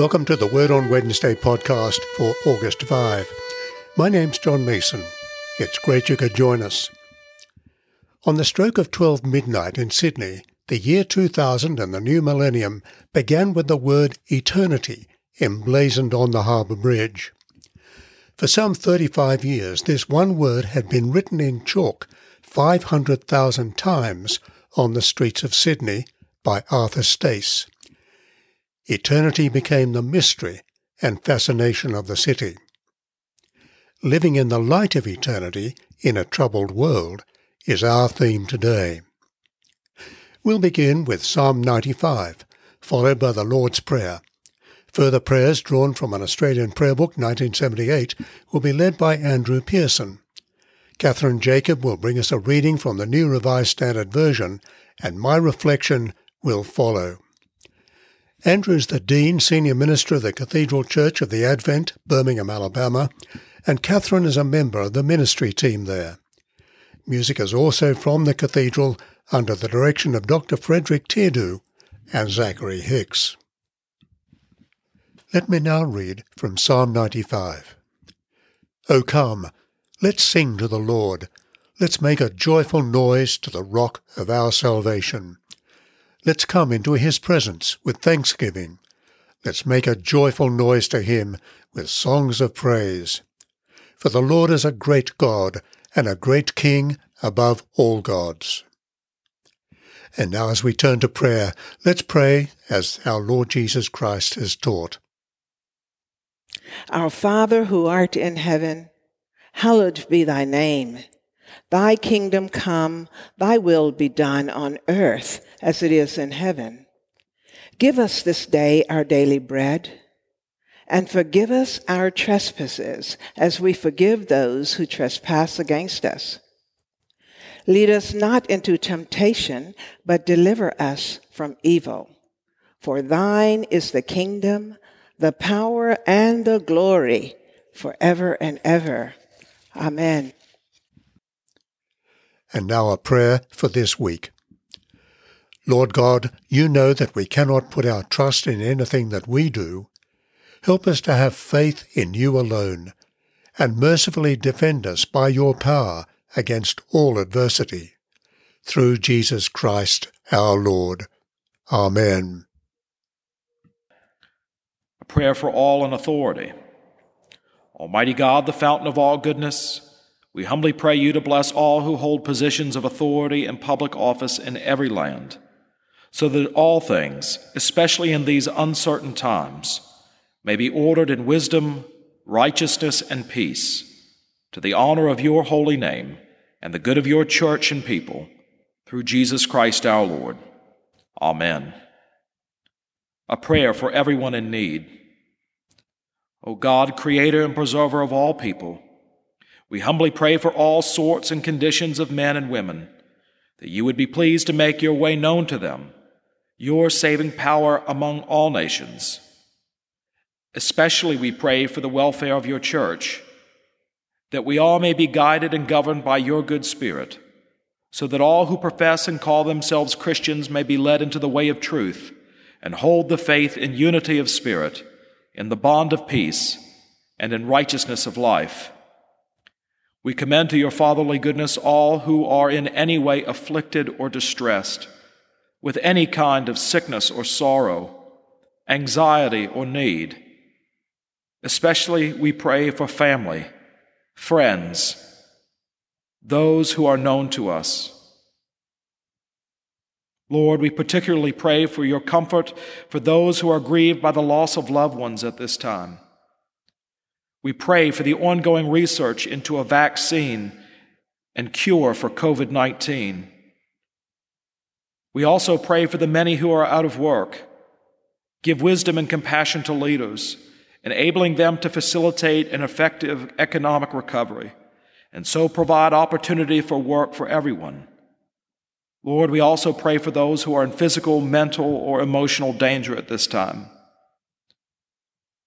Welcome to the Word on Wednesday podcast for August 5. My name's John Mason. It's great you could join us. On the stroke of 12 midnight in Sydney, the year 2000 and the new millennium began with the word eternity emblazoned on the harbour bridge. For some 35 years, this one word had been written in chalk 500,000 times on the streets of Sydney by Arthur Stace. Eternity became the mystery and fascination of the city. Living in the light of eternity in a troubled world is our theme today. We'll begin with Psalm 95, followed by the Lord's Prayer. Further prayers drawn from an Australian prayer book 1978 will be led by Andrew Pearson. Catherine Jacob will bring us a reading from the New Revised Standard Version, and my reflection will follow. Andrew is the Dean, Senior Minister of the Cathedral Church of the Advent, Birmingham, Alabama, and Catherine is a member of the ministry team there. Music is also from the cathedral under the direction of Dr. Frederick Teardo and Zachary Hicks. Let me now read from Psalm 95. O come, let's sing to the Lord. Let's make a joyful noise to the rock of our salvation. Let's come into his presence with thanksgiving. Let's make a joyful noise to him with songs of praise. For the Lord is a great God and a great King above all gods. And now as we turn to prayer, let's pray as our Lord Jesus Christ has taught. Our Father who art in heaven, hallowed be thy name. Thy kingdom come, thy will be done on earth as it is in heaven. Give us this day our daily bread, and forgive us our trespasses as we forgive those who trespass against us. Lead us not into temptation, but deliver us from evil. For thine is the kingdom, the power, and the glory forever and ever. Amen. And now a prayer for this week. Lord God, you know that we cannot put our trust in anything that we do. Help us to have faith in you alone, and mercifully defend us by your power against all adversity. Through Jesus Christ our Lord. Amen. A prayer for all in authority. Almighty God, the fountain of all goodness, we humbly pray you to bless all who hold positions of authority and public office in every land, so that all things, especially in these uncertain times, may be ordered in wisdom, righteousness, and peace, to the honor of your holy name and the good of your church and people, through Jesus Christ our Lord. Amen. A prayer for everyone in need. O God, creator and preserver of all people, we humbly pray for all sorts and conditions of men and women, that you would be pleased to make your way known to them, your saving power among all nations. Especially we pray for the welfare of your church, that we all may be guided and governed by your good Spirit, so that all who profess and call themselves Christians may be led into the way of truth and hold the faith in unity of spirit, in the bond of peace, and in righteousness of life we commend to your fatherly goodness all who are in any way afflicted or distressed, with any kind of sickness or sorrow, anxiety or need. Especially we pray for family, friends, those who are known to us. Lord, we particularly pray for your comfort for those who are grieved by the loss of loved ones at this time. We pray for the ongoing research into a vaccine and cure for COVID 19. We also pray for the many who are out of work. Give wisdom and compassion to leaders, enabling them to facilitate an effective economic recovery, and so provide opportunity for work for everyone. Lord, we also pray for those who are in physical, mental, or emotional danger at this time.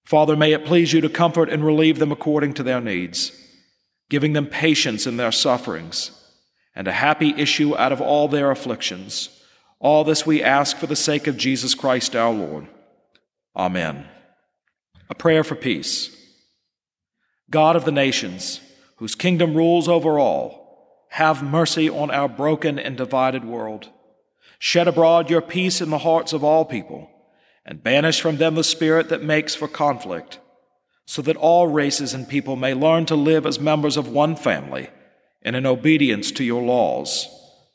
Father, may it please you to comfort and relieve them according to their needs, giving them patience in their sufferings and a happy issue out of all their afflictions. All this we ask for the sake of Jesus Christ our Lord. Amen. A prayer for peace. God of the nations, whose kingdom rules over all, have mercy on our broken and divided world. Shed abroad your peace in the hearts of all people, and banish from them the spirit that makes for conflict, so that all races and people may learn to live as members of one family and in obedience to your laws,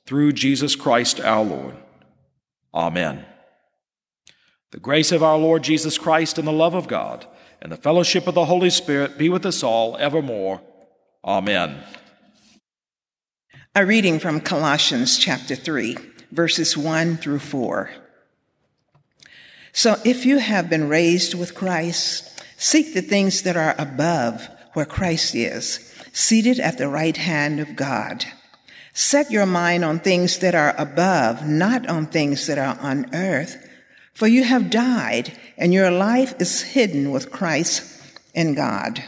through Jesus Christ our Lord. Amen. The grace of our Lord Jesus Christ and the love of God and the fellowship of the Holy Spirit be with us all evermore. Amen. A reading from Colossians chapter 3, verses 1 through 4. So if you have been raised with Christ, seek the things that are above where Christ is, seated at the right hand of God. Set your mind on things that are above, not on things that are on earth for you have died, and your life is hidden with Christ in God.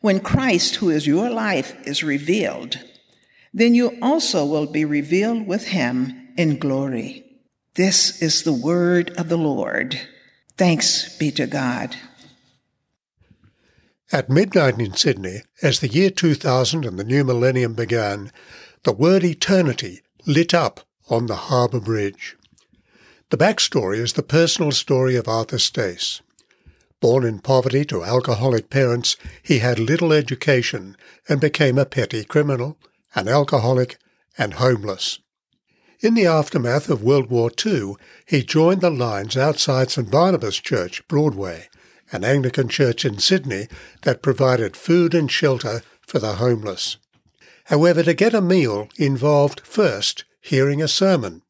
When Christ, who is your life, is revealed, then you also will be revealed with him in glory. This is the word of the Lord. Thanks be to God. At midnight in Sydney, as the year 2000 and the new millennium began, the word eternity lit up on the harbour bridge. The backstory is the personal story of Arthur Stace. Born in poverty to alcoholic parents, he had little education and became a petty criminal, an alcoholic, and homeless. In the aftermath of World War II, he joined the lines outside St Barnabas Church, Broadway, an Anglican church in Sydney that provided food and shelter for the homeless. However, to get a meal involved first hearing a sermon.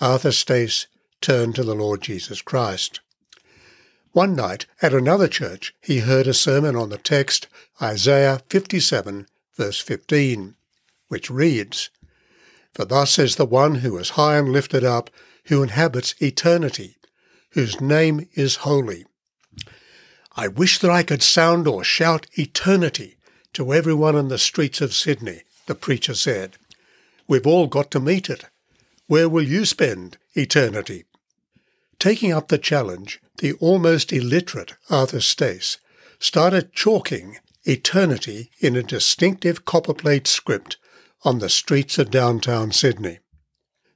Arthur Stace turned to the Lord Jesus Christ. One night at another church he heard a sermon on the text Isaiah 57 verse 15, which reads, For thus says the one who is high and lifted up, who inhabits eternity, whose name is holy. I wish that I could sound or shout eternity to everyone in the streets of Sydney, the preacher said. We've all got to meet it. Where will you spend eternity? Taking up the challenge, the almost illiterate Arthur Stace started chalking eternity in a distinctive copperplate script on the streets of downtown Sydney.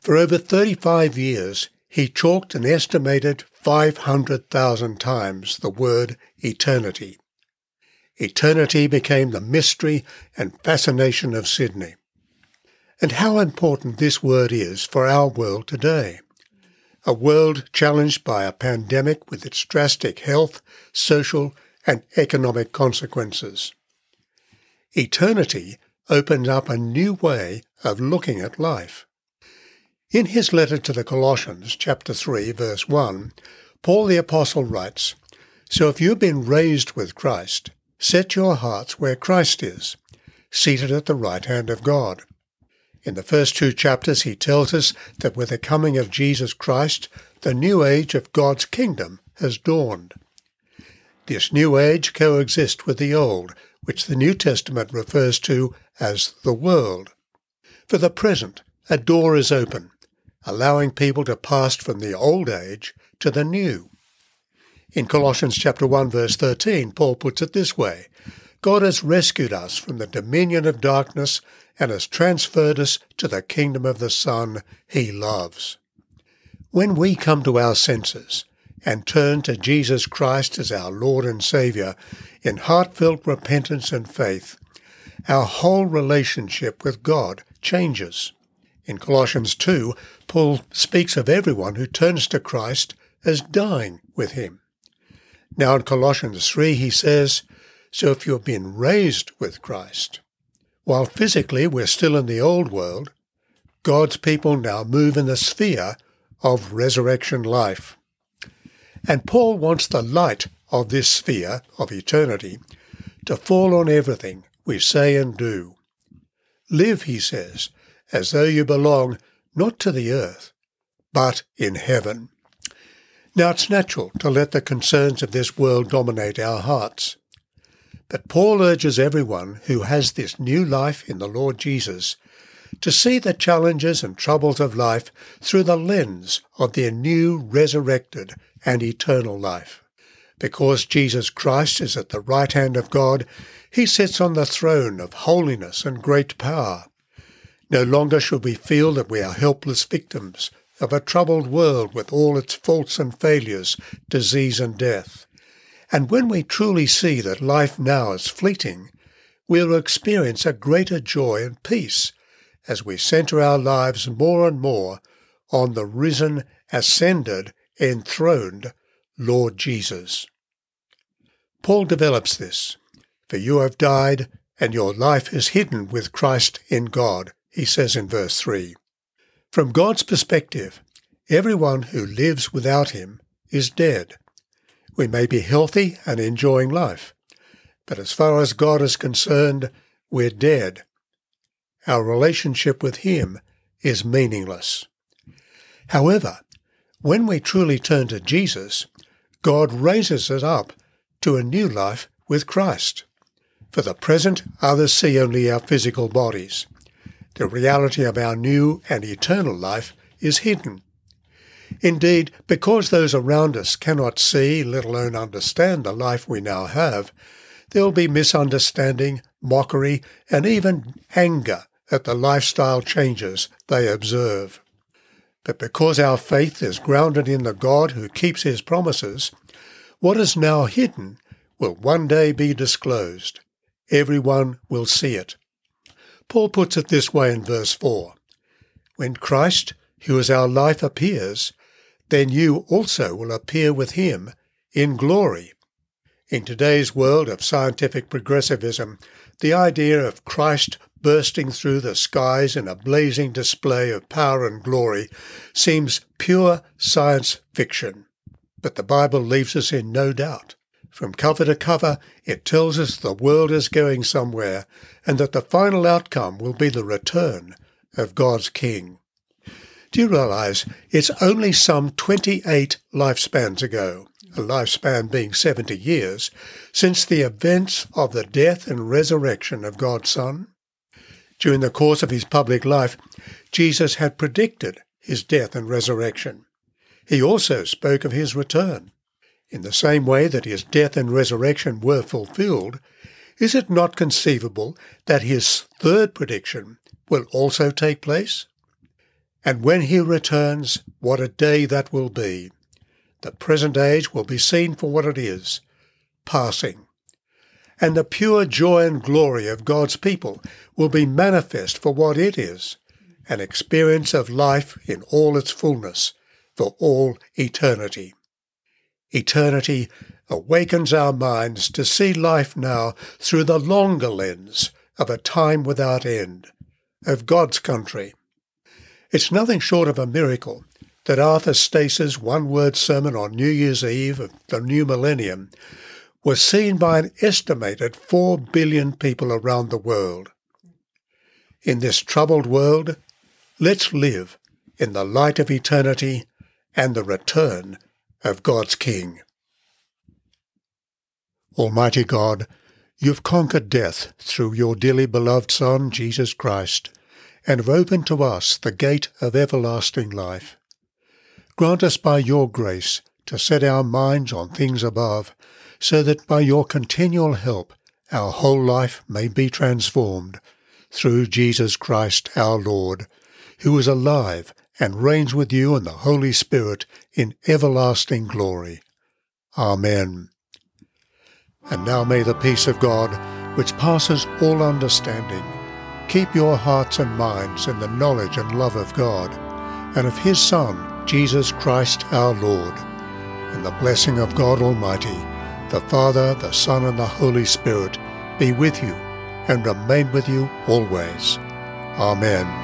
For over 35 years, he chalked an estimated 500,000 times the word eternity. Eternity became the mystery and fascination of Sydney and how important this word is for our world today. A world challenged by a pandemic with its drastic health, social, and economic consequences. Eternity opens up a new way of looking at life. In his letter to the Colossians, chapter 3, verse 1, Paul the Apostle writes, So if you've been raised with Christ, set your hearts where Christ is, seated at the right hand of God. In the first two chapters, he tells us that with the coming of Jesus Christ, the new age of God's kingdom has dawned. This new age coexists with the old, which the New Testament refers to as the world. For the present, a door is open, allowing people to pass from the old age to the new. In Colossians chapter 1 verse 13, Paul puts it this way, God has rescued us from the dominion of darkness and has transferred us to the kingdom of the Son he loves. When we come to our senses and turn to Jesus Christ as our Lord and Saviour in heartfelt repentance and faith, our whole relationship with God changes. In Colossians 2, Paul speaks of everyone who turns to Christ as dying with him. Now in Colossians 3, he says, So if you have been raised with Christ, while physically we're still in the old world, God's people now move in the sphere of resurrection life. And Paul wants the light of this sphere of eternity to fall on everything we say and do. Live, he says, as though you belong not to the earth, but in heaven. Now it's natural to let the concerns of this world dominate our hearts. But Paul urges everyone who has this new life in the Lord Jesus to see the challenges and troubles of life through the lens of their new resurrected and eternal life. Because Jesus Christ is at the right hand of God, he sits on the throne of holiness and great power. No longer should we feel that we are helpless victims of a troubled world with all its faults and failures, disease and death. And when we truly see that life now is fleeting, we will experience a greater joy and peace as we center our lives more and more on the risen, ascended, enthroned Lord Jesus. Paul develops this. For you have died, and your life is hidden with Christ in God, he says in verse 3. From God's perspective, everyone who lives without him is dead. We may be healthy and enjoying life, but as far as God is concerned, we're dead. Our relationship with him is meaningless. However, when we truly turn to Jesus, God raises us up to a new life with Christ. For the present, others see only our physical bodies the reality of our new and eternal life is hidden. Indeed, because those around us cannot see, let alone understand the life we now have, there will be misunderstanding, mockery, and even anger at the lifestyle changes they observe. But because our faith is grounded in the God who keeps his promises, what is now hidden will one day be disclosed. Everyone will see it. Paul puts it this way in verse 4 When Christ, who is our life, appears, then you also will appear with him in glory. In today's world of scientific progressivism, the idea of Christ bursting through the skies in a blazing display of power and glory seems pure science fiction. But the Bible leaves us in no doubt. From cover to cover, it tells us the world is going somewhere and that the final outcome will be the return of God's King. Do you realize it's only some 28 lifespans ago, a lifespan being 70 years, since the events of the death and resurrection of God's Son? During the course of his public life, Jesus had predicted his death and resurrection. He also spoke of his return. In the same way that his death and resurrection were fulfilled, is it not conceivable that his third prediction will also take place? And when he returns, what a day that will be! The present age will be seen for what it is, passing. And the pure joy and glory of God's people will be manifest for what it is, an experience of life in all its fullness, for all eternity. Eternity awakens our minds to see life now through the longer lens of a time without end, of God's country. It's nothing short of a miracle that Arthur Stace's one word sermon on New Year's Eve of the new millennium was seen by an estimated 4 billion people around the world. In this troubled world, let's live in the light of eternity and the return of God's King. Almighty God, you've conquered death through your dearly beloved Son, Jesus Christ, and have opened to us the gate of everlasting life. Grant us by your grace to set our minds on things above, so that by your continual help our whole life may be transformed, through Jesus Christ our Lord, who is alive and reigns with you and the Holy Spirit in everlasting glory. Amen. And now may the peace of God, which passes all understanding, keep your hearts and minds in the knowledge and love of God, and of His Son, Jesus Christ our Lord. And the blessing of God Almighty, the Father, the Son, and the Holy Spirit be with you and remain with you always. Amen.